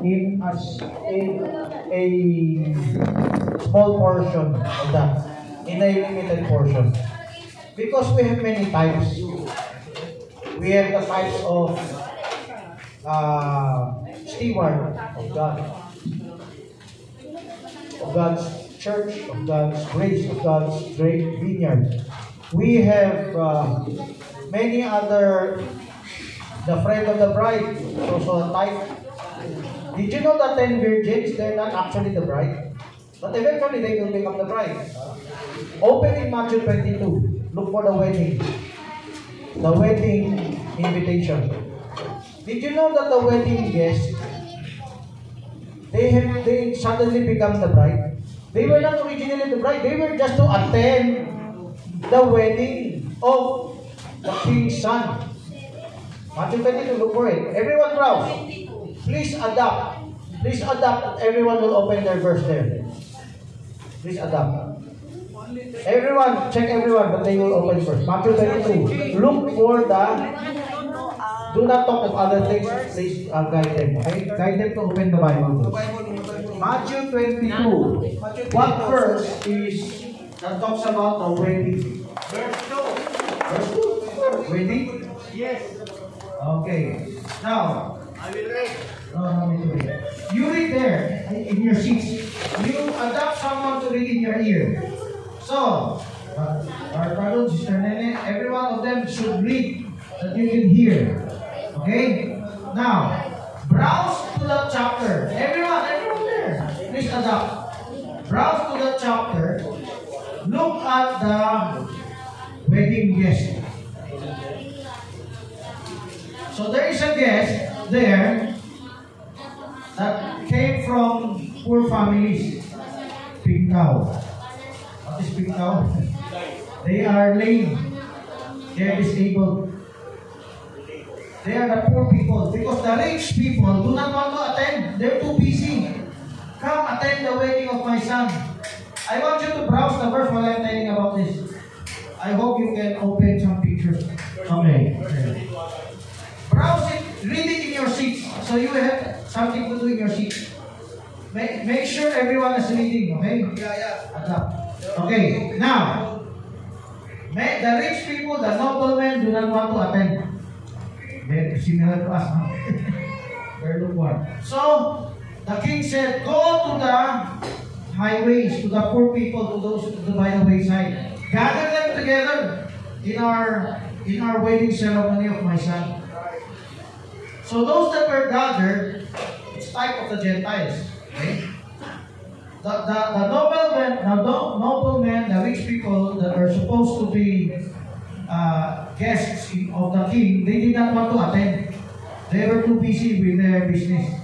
in a, in a small portion of that, in a limited portion. Because we have many types. We have the types of uh, steward of God, of God's church, of God's grace, of God's great vineyard. We have uh, many other, the friend of the bride, also a type. Did you know that 10 virgins, they're not actually the bride? But eventually they will become the bride. Open in Matthew 22. Look for the wedding. The wedding invitation. Did you know that the wedding guests, they have they suddenly become the bride? They were not originally the bride. They were just to attend the wedding of the king's son. Matthew 22, look for it. Everyone browse. Please adapt. Please adapt. Everyone will open their verse there. Please adapt. Everyone, check everyone, but they will open first. Matthew 22. Look for the. Do not talk of other things. Please uh, guide them. Okay? Guide them to open the Bible. Matthew 22. What verse is that talks about the wedding? Verse 2. Verse 2. Wedding? Yes. Okay. Now, I will read. wait. You read there in your seats. You adapt someone to read in your ear. So, our brother, Sister Nene, every one of them should read that you can hear. Okay? Now, browse to that chapter. Everyone, everyone there. Please adapt. Browse to that chapter. Look at the wedding guest. So there is a guest there that came from poor families. Pingtao. What is Pingtao? They are lame. They are disabled. They are the poor people because the rich people do not want to attend. They're too busy. Come attend the wedding of my son. I want you to browse the verse while I'm telling about this. I hope you can open some pictures. Okay. Browse it, read it in your seats. So you have something to do in your seat. Make, make sure everyone is reading, okay? Yeah, yeah. Okay, now, may, the rich people, the noblemen do not want to attend. Very similar to us, huh? Very lukewarm. So, the king said, Go to the highways, to the poor people, to those to the by the wayside. Gather them together in our in our wedding ceremony of my son. So those that were gathered, it's type of the Gentiles. Okay? The, the, the noblemen, the no- noblemen, the rich people that are supposed to be uh, guests of the king, they did not want to attend. They were too busy with their business.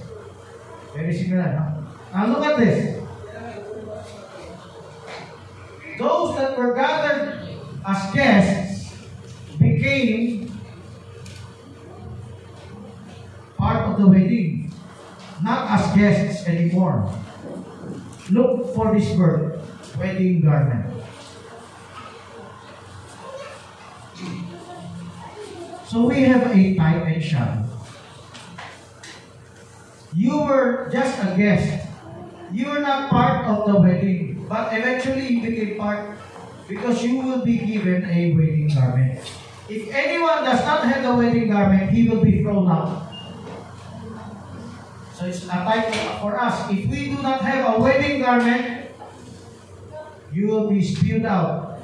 Very similar, no? Now look at this. Those that were gathered as guests as guests anymore. Look for this word, wedding garment. So we have a type and. You were just a guest. You were not part of the wedding, but eventually you became part because you will be given a wedding garment. If anyone does not have the wedding garment, he will be thrown out. So it's a type for us. If we do not have a wedding garment, you will be spewed out.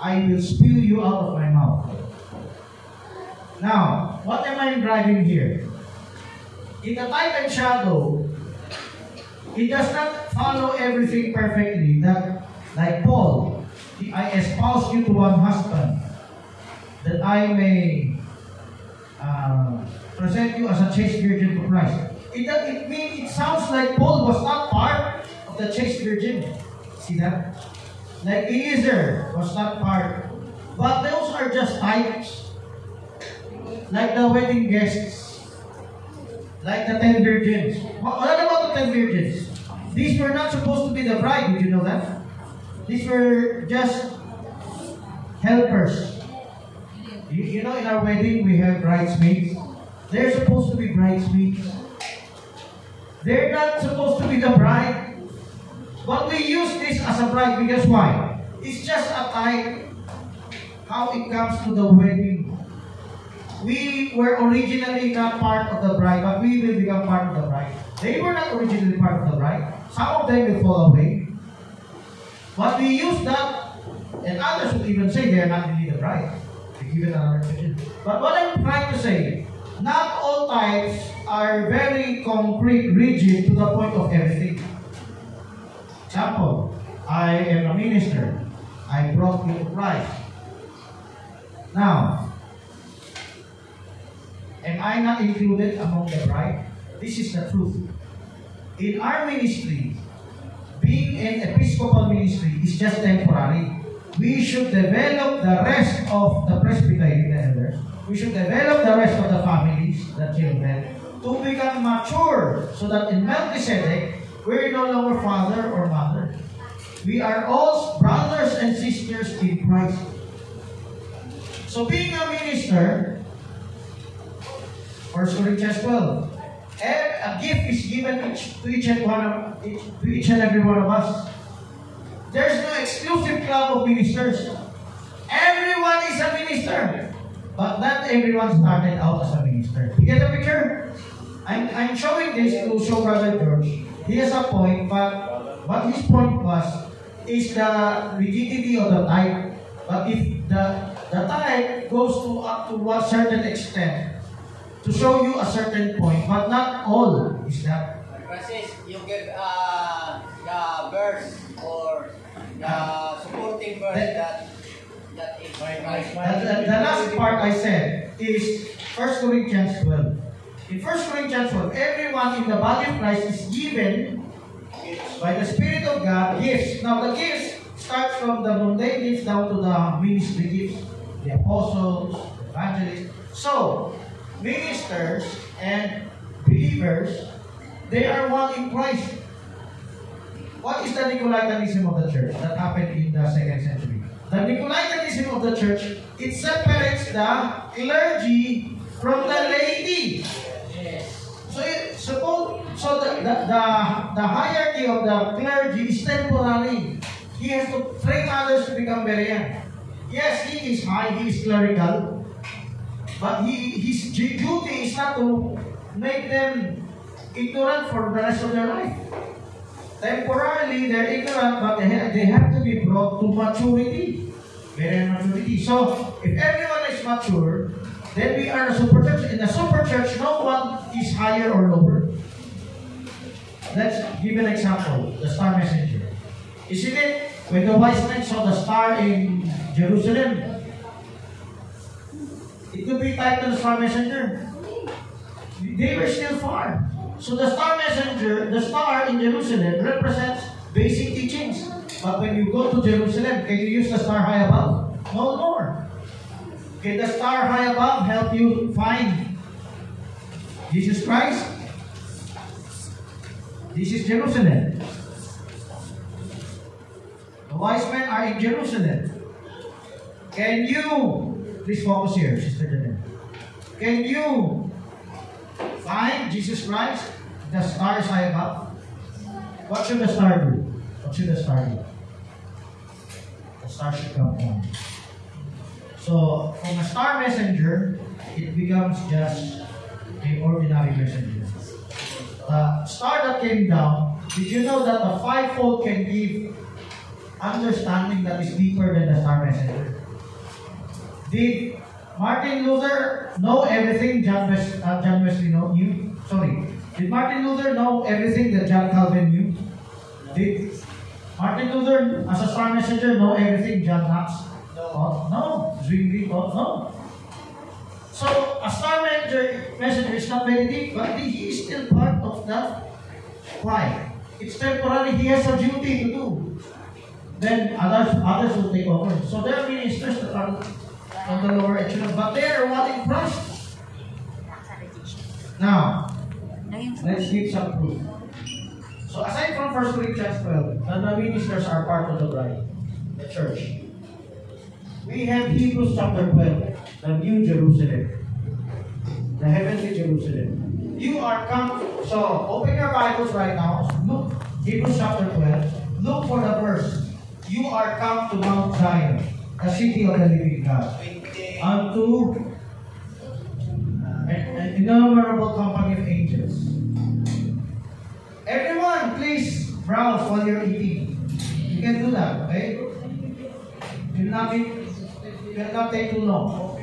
I will spew you out of my mouth. Now, what am I driving here? In the type and shadow, it does not follow everything perfectly. That, like Paul, I espouse you to one husband, that I may uh, present you as a chaste virgin to Christ. It, it mean it sounds like Paul was not part of the chaste virgin. See that? Like Eliezer was not part. But those are just types. Like the wedding guests. Like the ten virgins. What what about the ten virgins? These were not supposed to be the bride. Did you know that? These were just helpers. You, you know, in our wedding, we have bridesmaids. They're supposed to be bridesmaids. They're not supposed to be the bride. But we use this as a bride because why? It's just a type how it comes to the wedding. We were originally not part of the bride, but we will become part of the bride. They were not originally part of the bride. Some of them will fall away. But we use that, and others would even say they are not really the bride. They give it another definition. But what I'm trying to say, not all types are very concrete, rigid to the point of everything. Example, I am a minister. I brought you Christ. Now, am I not included among the bride? This is the truth. In our ministry, being an Episcopal ministry is just temporary. We should develop the rest of the presbytery, the elders. We should develop the rest of the families, the children, to become mature so that in Melchizedek, we're no longer father or mother. We are all brothers and sisters in Christ. So being a minister, 1 Corinthians 12, eh, a gift is given each, to each and one of, each, to each and every one of us. There's no exclusive club of ministers. Everyone is a minister. But not everyone started out as a minister. You get the picture? I'm, I'm showing this to show Brother George. He has a point, but what his point was is the rigidity of the type. But if the, the type goes to up to one certain extent, to show you a certain point, but not all is that. Francis, you give uh, the verse or the supporting verse that that is right. The, the, the last part I said is 1 Corinthians 12. In 1 Corinthians 12, everyone in the body of Christ is given by the Spirit of God gifts. Now the gifts start from the mundane gifts down to the ministry gifts, the apostles, the evangelists. So, ministers and believers, they are one in Christ. What is the Nicolaitanism of the church that happened in the second century? The Nicolaitanism of the church, it separates the clergy from the laity. So, suppose, so the, the, the, the hierarchy of the clergy is temporary. He has to train others to become Berean. Yes, he is high, he is clerical, but he, his duty is not to make them ignorant for the rest of their life. Temporarily, they're ignorant, but they have, they have to be brought to maturity. Berean maturity. So, if everyone is mature, then we are a super church. In a super church, no one is higher or lower. Let's give an example. The star messenger. Isn't it when the wise men saw the star in Jerusalem? It could be typed on the star messenger. They were still far. So the star messenger, the star in Jerusalem represents basic teachings. But when you go to Jerusalem, can you use the star high above? No more. Can the star high above help you find Jesus Christ? This is Jerusalem. The wise men are in Jerusalem. Can you, please focus here, Sister. Can you find Jesus Christ? The stars high above? What should the star do? What should the star do? The star should come down. So, from a star messenger, it becomes just an ordinary messenger. The star that came down, did you know that the fivefold can give understanding that is deeper than the star messenger? Did Martin Luther know everything John, uh, John Wesley know, knew? Sorry. Did Martin Luther know everything that John Calvin knew? Did Martin Luther, as a star messenger, know everything John Knox No. Zwingli taught? No. So, a star messenger, uh, messenger is not very deep, but he is still part of that. Why? It's temporary. He has a duty to do. Then others, others will take over. So there are ministers that are on the lower echelon, but they are one in Christ. Now, let's give some proof. So aside from 1 Corinthians 12, the ministers are part of the bride, the church. We have Hebrews chapter 12, the New Jerusalem, the heavenly Jerusalem. you are come. So open your Bibles right now. Look, Hebrews chapter 12. Look for the verse. You are come to Mount Zion, the city of the living God. unto an, innumerable company of angels. Everyone, please browse while you're eating. You can do that, okay? Will not will take too long.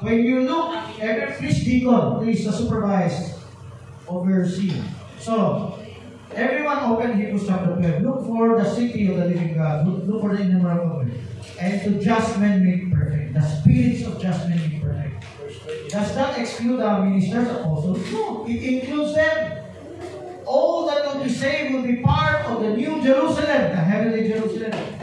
When you look, every please deacon, please the supervise, oversee. So, everyone open Hebrews chapter 12. Look for the city of the living God. Look, look for the innumerable company. And to just men made perfect. The spirits of just men made perfect. Does that exclude our ministers, apostles? No, it includes them. All that will be saved will be part of the new Jerusalem, the heavenly Jerusalem.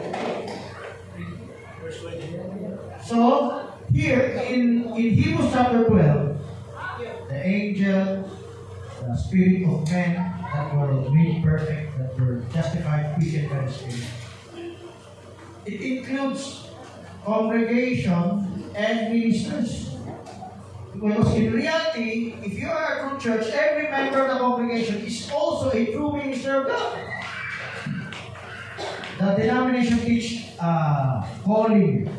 So, here in, in Hebrews chapter 12, the angel, the spirit of men that were made perfect, that were justified, quickened by the Spirit. It includes congregation and ministers. Because in reality, if you are a true church, every member of the congregation is also a true minister of God. The denomination teach uh, calling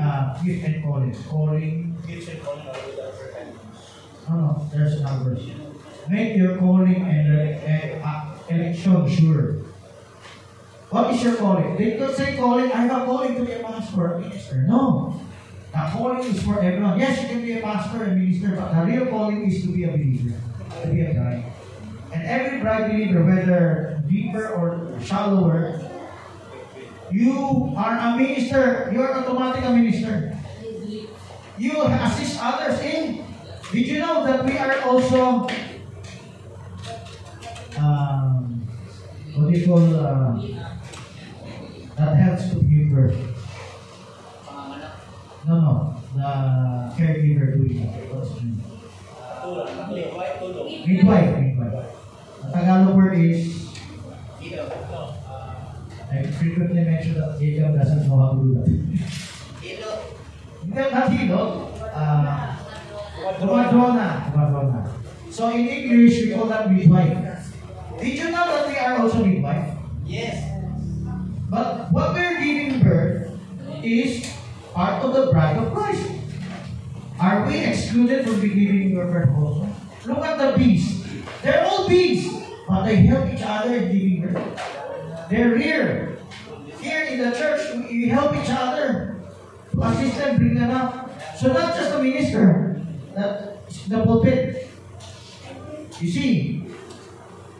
uh, gift and calling. Calling, Gifts and calling are without repentance. no, no, there's another verse. Make your calling and uh, uh, election sure. What is your calling? They don't say calling, I have a calling to be a pastor or a minister. No. The calling is for everyone. Yes, you can be a pastor and minister, but the real calling is to be a believer, to be a bride. And every bride believer, whether deeper or shallower, you are a minister. You are automatic a minister. You assist others in. Did you know that we are also um, what do you call uh, that helps to give birth? No, no, the caregiver doing it. What's the name? Midwife. Midwife. The Tagalog word is. I frequently mention that Jacob doesn't know how to do that. Ilo. Hindi, not hilo. Uh. So in English, we call that midwife. Did you know that we are also midwife? Yes. But what we're giving birth is part of the bride of Christ. Are we excluded from giving your birth also? Look at the bees. They're all bees, but they help each other in giving birth. They're here. Here in the church, we help each other to assist them, bring them up. So not just the minister, that the pulpit. You see,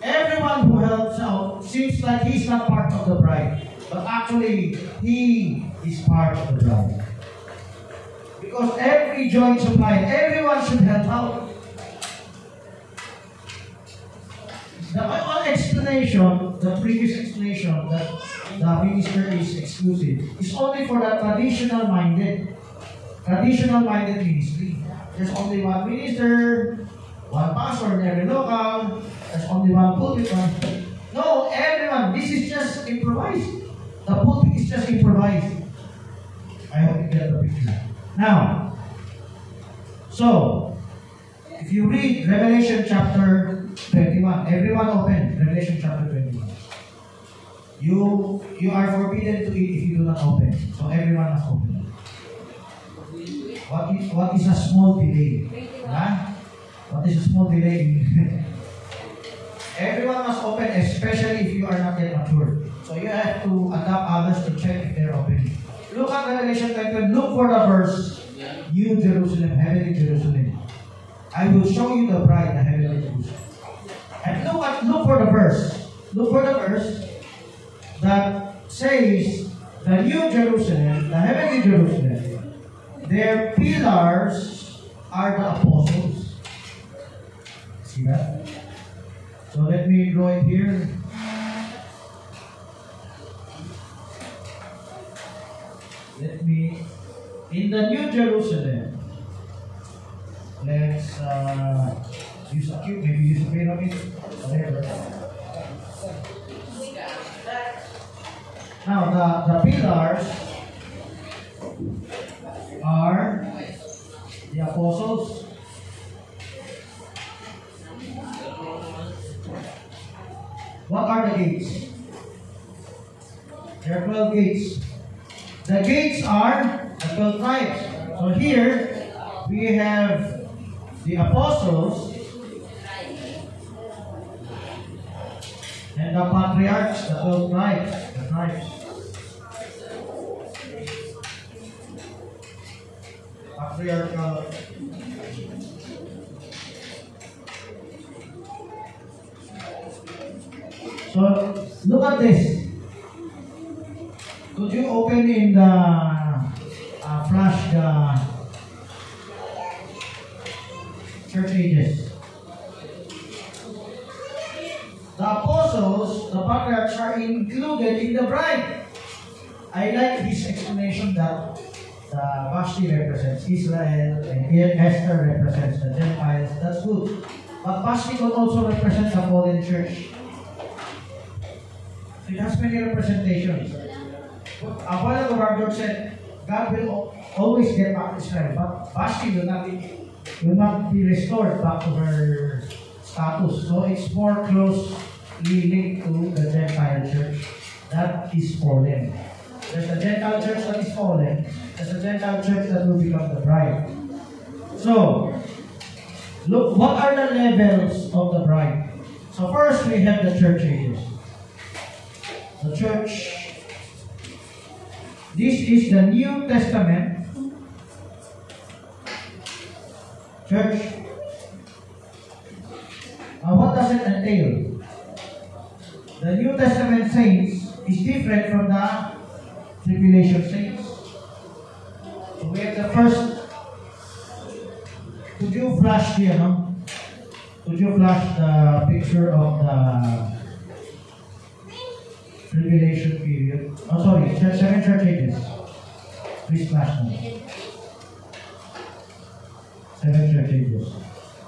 everyone who helps out seems like he's not part of the bride, but actually he is part of the bride. Because every joint supplied, everyone should help out. The one explanation, the previous explanation that the minister is exclusive, is only for the traditional minded, traditional minded ministry. There's only one minister, one pastor in every local, there's only one pulpit. One. No, everyone, this is just improvised. The pulpit is just improvised. I hope you get the picture. Now, so, if you read Revelation chapter 21, everyone open Revelation chapter 21. You you are forbidden to eat if you do not open. So everyone must open. What is what is a small delay? Huh? What is a small delay? everyone must open, especially if you are not yet mature. So you have to adapt others to check if they're open. Look at Revelation 21. Look for the verse. New Jerusalem, heavenly Jerusalem. I will show you the bride, the heavenly Jerusalem. And look at look for the verse. Look for the verse that says the new Jerusalem, the heavenly Jerusalem, their pillars are the apostles. See that? So let me it here. Let me in the new Jerusalem. Let's uh, use a cube, maybe use whatever. Now, the, the pillars are the apostles. What are the gates? There are 12 gates. The gates are the 12 tribes. So here we have the apostles and the patriarchs, the 12 tribes. The tribes. Patriarchal So look at this. Could you open in the uh, flash the church ages? The apostles, the patriarchs are included in the bride. I like his explanation that the Vashti represents Israel and Esther represents the Gentiles. That's good. But Vashti could also represent the fallen church. It has many representations. A while ago, our said, God will always get back Israel, but Vashti will not be, will not be restored back to her status. So it's more closely linked to the Gentile church that is fallen. There's a Gentile church that is fallen. There's a Gentile church that will become the bride. So, look, what are the levels of the bride? So first we have the church ages. The church. This is the New Testament church. Now, what does it entail? The New Testament saints is different from the tribulation saints. So we have the first. Could you flash the ano? Could you flash the picture of the tribulation period? Oh, sorry, seven church ages. Please flash them. Seven church ages.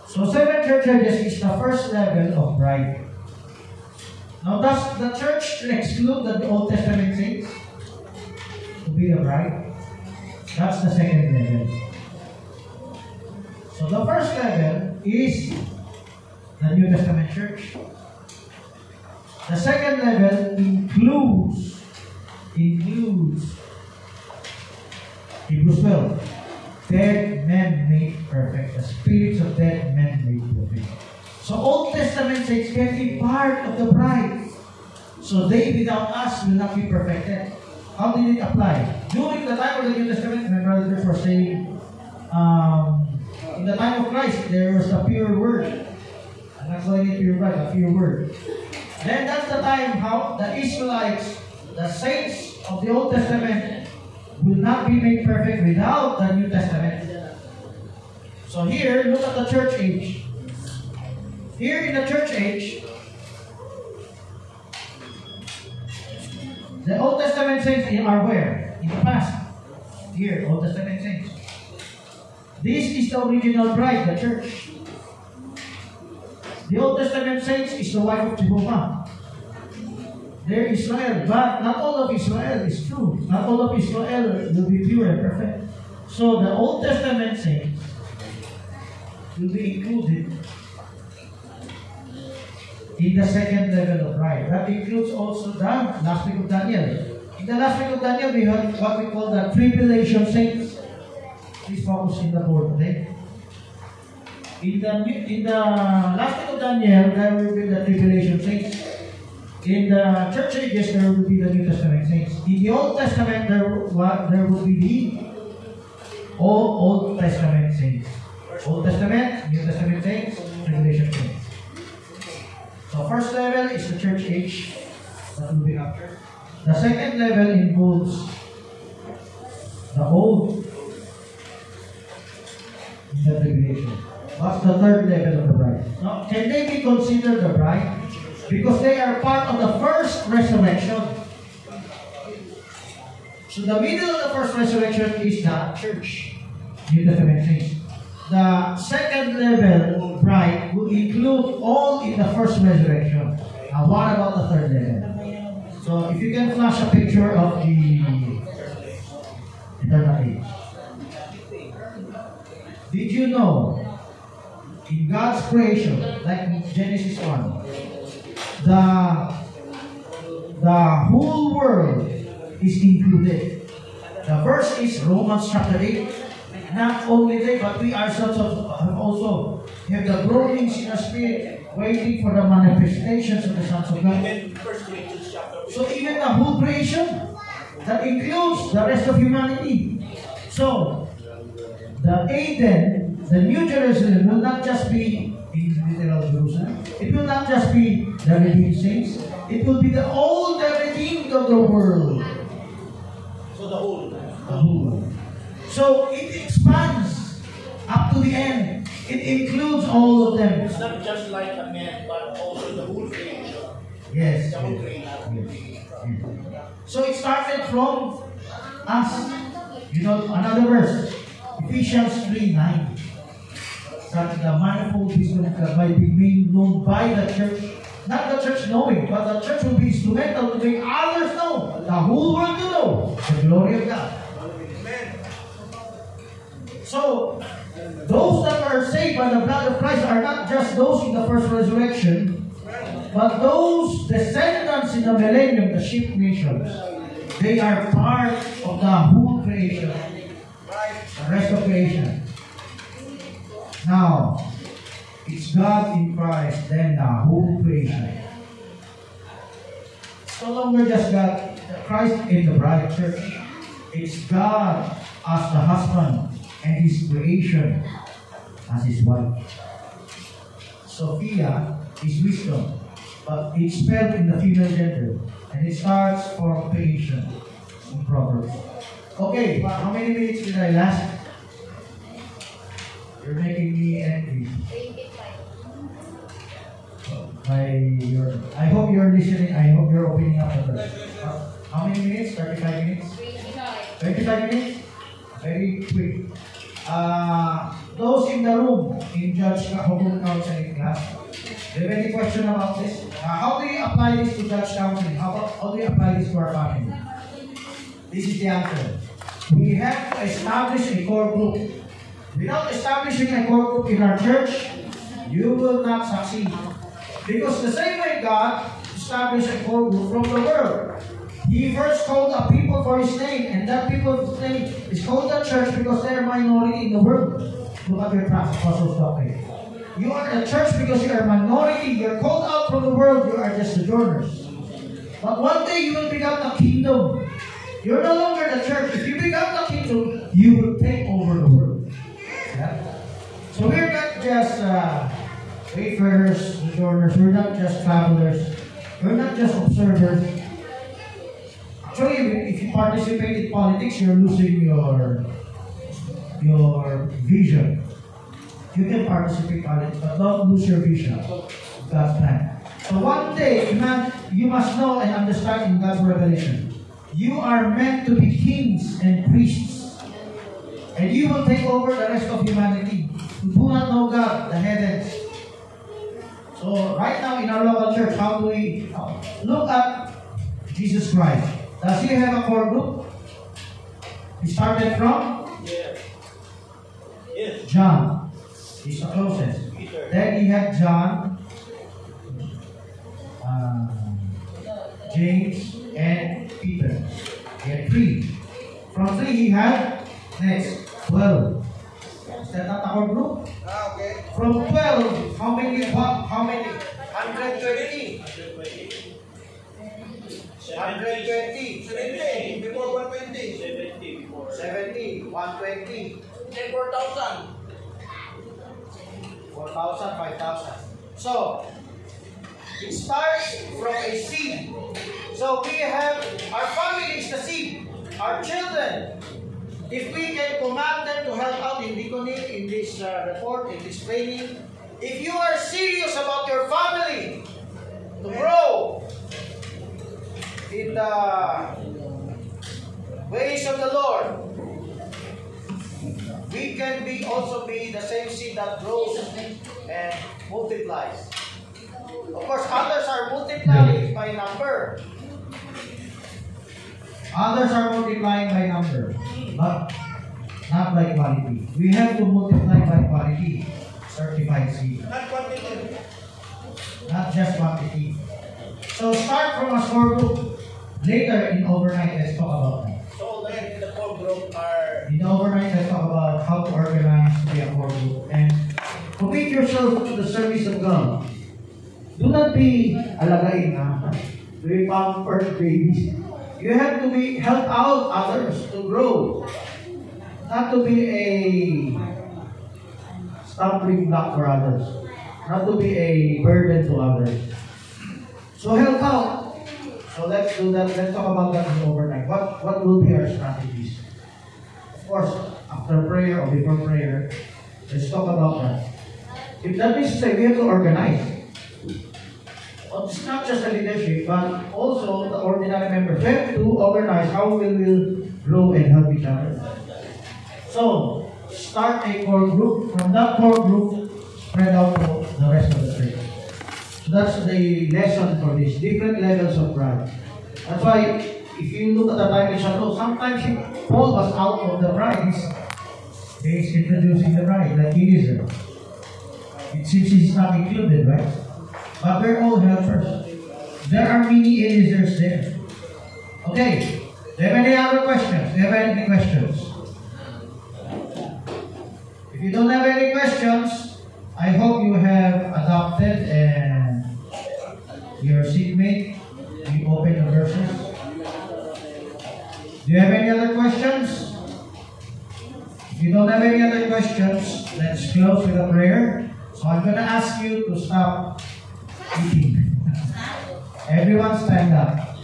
So seven church ages is the first level of bride. Now, does the church exclude the Old Testament saints to be the bride? That's the second level. So the first level is the New Testament church. The second level includes includes Hebrews 12. Dead men made perfect. The spirits of dead men made perfect. So Old Testament saints can be part of the bride. So they without us will not be perfected. How did it apply? During the time of the New Testament, my brothers were saying, um, in the time of Christ, there was a pure word. I'm not calling it pure bride, a pure word. Then that's the time how the Israelites, the saints of the Old Testament, will not be made perfect without the New Testament. So here, look at the church age. Here in the church age, the Old Testament saints are where? In the past. Here, Old Testament saints. This is the original bride, the church. The Old Testament saints is the wife of Jehovah. They're Israel, but not all of Israel is true. Not all of Israel will be pure and perfect. So the Old Testament saints will be included in the second level of bride. That includes also the last week of Daniel. In the last week of Daniel, we have what we call the tribulation saints. Please focus in the board, okay? In the in the last week of Daniel, there will be the tribulation saints. In the church ages, there will be the New Testament saints. In the Old Testament, there, wa- there will be the Old, Old Testament saints. Old Testament, New Testament saints, tribulation saints. So first level is the church age that will be after. The second level involves the old the tribulation. What's the third level of the bride? Now, can they be considered the bride? Because they are part of the first resurrection. So the middle of the first resurrection is the church. New Testament saints. The second level of bride will include all in the first resurrection. Now, what about the third level? So, if you can flash a picture of the eternal age. Did you know in God's creation, like Genesis 1, the the whole world is included. The verse is Romans chapter 8. Not only they, but we ourselves have also have the groanings in our spirit, waiting for the manifestations of the sons of God. Then First Corinthians chapter So even the whole creation, that includes the rest of humanity. So, the Eden, the New Jerusalem, will not just be in literal Jerusalem. It will not just be the redeemed saints. It will be the all the redeemed of the world. So the whole. The whole. So it expands up to the end. It includes all of them. It's not just like a man, but also the whole creation. Yes. The whole creation. So it started from us. You know, another verse, Ephesians 3 9. That the manifold wisdom of God might be made known by the church. Not the church knowing, but the church will be instrumental to make others know, the whole world to know, the glory of God. So, those that are saved by the blood of Christ are not just those in the first resurrection, but those descendants in the millennium, the sheep nations. They are part of the whole creation, the rest of creation. Now, it's God in Christ, then the whole creation. No longer just God, Christ in the bride church. It's God as the husband and his creation as his wife. Sophia is wisdom, but it's spelled in the female gender, and it starts from creation in Proverbs. Okay, how many minutes did I last? You're making me angry. I, you're, I hope you're listening. I hope you're opening up the verse. How, many minutes? 35 minutes? 25 minutes? Very quick. Uh, those in the room, in Judge Home Counseling class, do you have any question about this? Uh, how do you apply this to Judge Counseling? How, about, how do you apply this to our family? This is the answer. We have to establish a core group. Without establishing a core group in our church, you will not succeed. Because the same way God established a core group from the world, He first called a people for His name, and that people's name is called the church because they are minority in the world. Look at your Apostles Doctrine. You are the church because you are a minority. You're called out from the world. You are just sojourners. But one day you will become the kingdom. You're no longer the church. If you become the kingdom, you will take over the world. Yeah? So we're not just uh, wayfarers, sojourners. We're not just travelers. We're not just observers. Actually, if you participate in politics, you're losing your your vision. You can participate in politics, but don't lose your vision God's plan. So one day, man, you must know and understand in God's revelation. You are meant to be kings and priests. And you will take over the rest of humanity who do not know God, the heavens. So right now in our local church, how do we look at Jesus Christ? Does he have a core group? He started from Yes. Yes. John. He's the closest. Peter. Then he had John, uh, James, and Peter. He had three. From three he had next twelve. Is that not our group? Ah, okay. From twelve, how many? How, how many? 120. 120. 70. Before 120. 70 before. 70, 120, Then 4,000. 4,000, 5,000. So, it starts from a seed. So we have, our family is the seed. Our children, if we can command them to help out in Deacony, in this uh, report, in this training, if you are serious about your family to grow in the ways of the Lord, we can be also be the same seed that grows and multiplies. Of course, others are multiplying by number. Others are multiplying by number. But not by quality. We have to multiply by quality, certified seed, Not quantity. not just quantity. So start from a small group. Later in overnight, let's talk about that. So then the core group are In overnight, let's talk about how to organize to be a core group and commit yourself to the service of God. Do not be alagain na doing pampered babies. You have to be help out others to grow, not to be a stumbling block for others, not to be a burden to others. So help out. So let's do that. Let's talk about that overnight. What what will be our strategies? Of course, after prayer or before prayer, let's talk about that. If that means to say we have to organize. Well, It's not just the leadership, but also the ordinary members. We have to organize how we will grow and help each other. So, start a core group. From that core group, spread out to the rest of the church. So that's the lesson for this. Different levels of pride. That's why if you look at the dimension, oh, sometimes he, Paul was out of the bride. He's, introducing the bride, like Eliezer. It seems he's not included, right? But we're all helpers. There are many Eliezers there. Okay. Do you have any other questions? Do you have any questions? If you don't have any questions, I hope you have adopted and your seatmate, you open the verses. Do you have any other questions? If you don't have any other questions, let's close with a prayer. So I'm going to ask you to stop eating. Everyone stand up.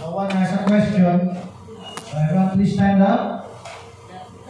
No one has a question. So everyone please stand up.